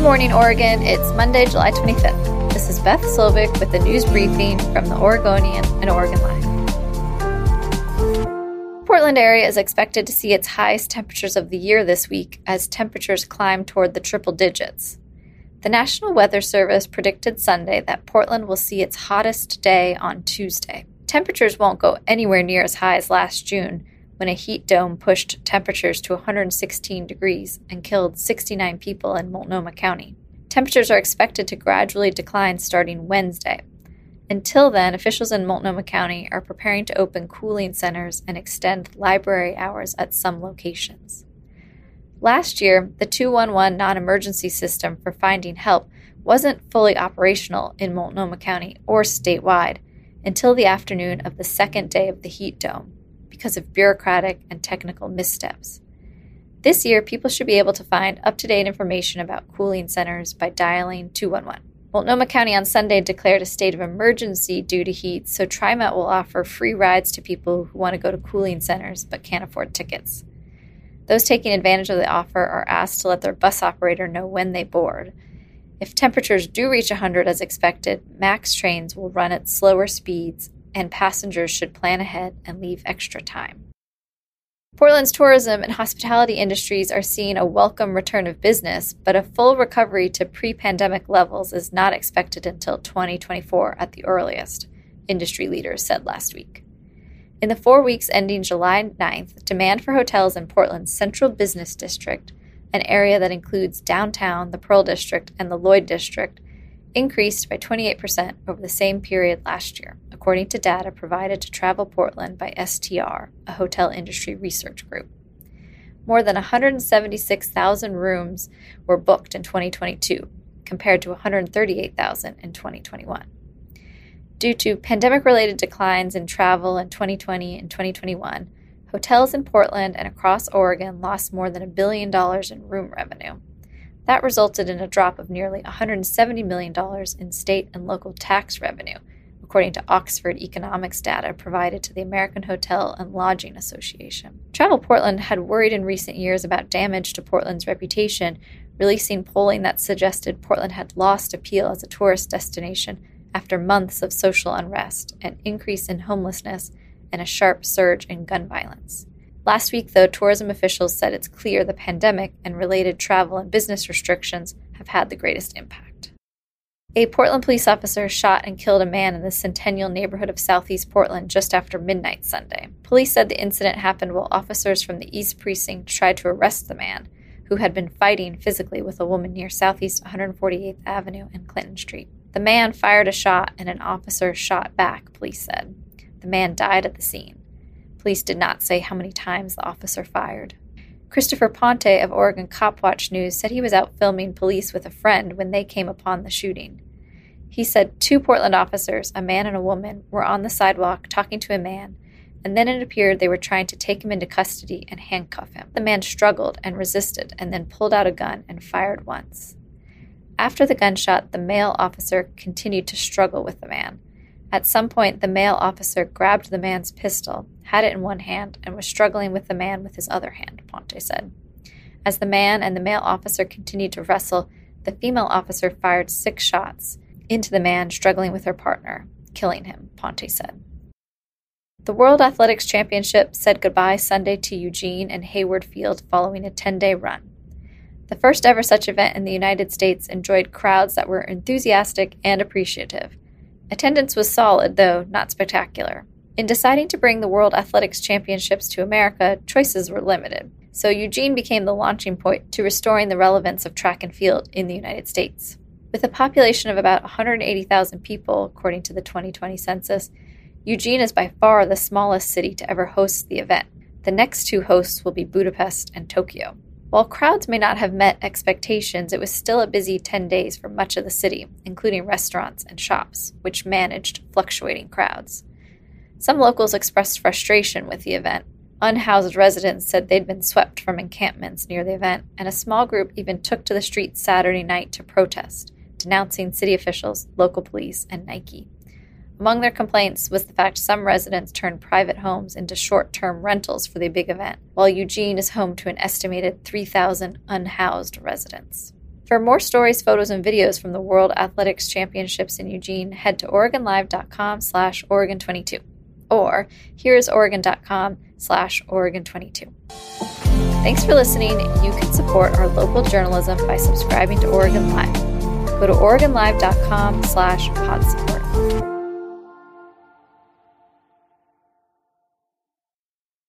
Good morning, Oregon. It's Monday, July 25th. This is Beth Slovic with the news briefing from the Oregonian and Oregon Live. Portland area is expected to see its highest temperatures of the year this week as temperatures climb toward the triple digits. The National Weather Service predicted Sunday that Portland will see its hottest day on Tuesday. Temperatures won't go anywhere near as high as last June, when a heat dome pushed temperatures to 116 degrees and killed 69 people in Multnomah County. Temperatures are expected to gradually decline starting Wednesday. Until then, officials in Multnomah County are preparing to open cooling centers and extend library hours at some locations. Last year, the 211 non emergency system for finding help wasn't fully operational in Multnomah County or statewide until the afternoon of the second day of the heat dome because of bureaucratic and technical missteps. This year, people should be able to find up to date information about cooling centers by dialing 211. Multnomah County on Sunday declared a state of emergency due to heat, so TriMet will offer free rides to people who want to go to cooling centers but can't afford tickets. Those taking advantage of the offer are asked to let their bus operator know when they board. If temperatures do reach 100 as expected, MAX trains will run at slower speeds and passengers should plan ahead and leave extra time. Portland's tourism and hospitality industries are seeing a welcome return of business, but a full recovery to pre pandemic levels is not expected until 2024 at the earliest, industry leaders said last week. In the four weeks ending July 9th, demand for hotels in Portland's central business district, an area that includes downtown, the Pearl District, and the Lloyd District, increased by 28% over the same period last year, according to data provided to Travel Portland by STR, a hotel industry research group. More than 176,000 rooms were booked in 2022, compared to 138,000 in 2021. Due to pandemic related declines in travel in 2020 and 2021, hotels in Portland and across Oregon lost more than a billion dollars in room revenue, that resulted in a drop of nearly $170 million in state and local tax revenue, according to Oxford economics data provided to the American Hotel and Lodging Association. Travel Portland had worried in recent years about damage to Portland's reputation, releasing polling that suggested Portland had lost appeal as a tourist destination after months of social unrest, an increase in homelessness, and a sharp surge in gun violence. Last week, though, tourism officials said it's clear the pandemic and related travel and business restrictions have had the greatest impact. A Portland police officer shot and killed a man in the Centennial neighborhood of southeast Portland just after midnight Sunday. Police said the incident happened while officers from the East Precinct tried to arrest the man, who had been fighting physically with a woman near Southeast 148th Avenue and Clinton Street. The man fired a shot and an officer shot back, police said. The man died at the scene. Police did not say how many times the officer fired. Christopher Ponte of Oregon Cop Watch News said he was out filming police with a friend when they came upon the shooting. He said two Portland officers, a man and a woman, were on the sidewalk talking to a man, and then it appeared they were trying to take him into custody and handcuff him. The man struggled and resisted and then pulled out a gun and fired once. After the gunshot, the male officer continued to struggle with the man. At some point, the male officer grabbed the man's pistol, had it in one hand, and was struggling with the man with his other hand, Ponte said. As the man and the male officer continued to wrestle, the female officer fired six shots into the man struggling with her partner, killing him, Ponte said. The World Athletics Championship said goodbye Sunday to Eugene and Hayward Field following a 10 day run. The first ever such event in the United States enjoyed crowds that were enthusiastic and appreciative. Attendance was solid, though not spectacular. In deciding to bring the World Athletics Championships to America, choices were limited, so Eugene became the launching point to restoring the relevance of track and field in the United States. With a population of about 180,000 people, according to the 2020 census, Eugene is by far the smallest city to ever host the event. The next two hosts will be Budapest and Tokyo. While crowds may not have met expectations, it was still a busy 10 days for much of the city, including restaurants and shops, which managed fluctuating crowds. Some locals expressed frustration with the event. Unhoused residents said they'd been swept from encampments near the event, and a small group even took to the streets Saturday night to protest, denouncing city officials, local police, and Nike. Among their complaints was the fact some residents turned private homes into short term rentals for the big event, while Eugene is home to an estimated 3,000 unhoused residents. For more stories, photos, and videos from the World Athletics Championships in Eugene, head to OregonLive.com slash Oregon22 or hereisoregon.com slash Oregon22. Thanks for listening. You can support our local journalism by subscribing to Oregon Live. Go to OregonLive.com slash pod support.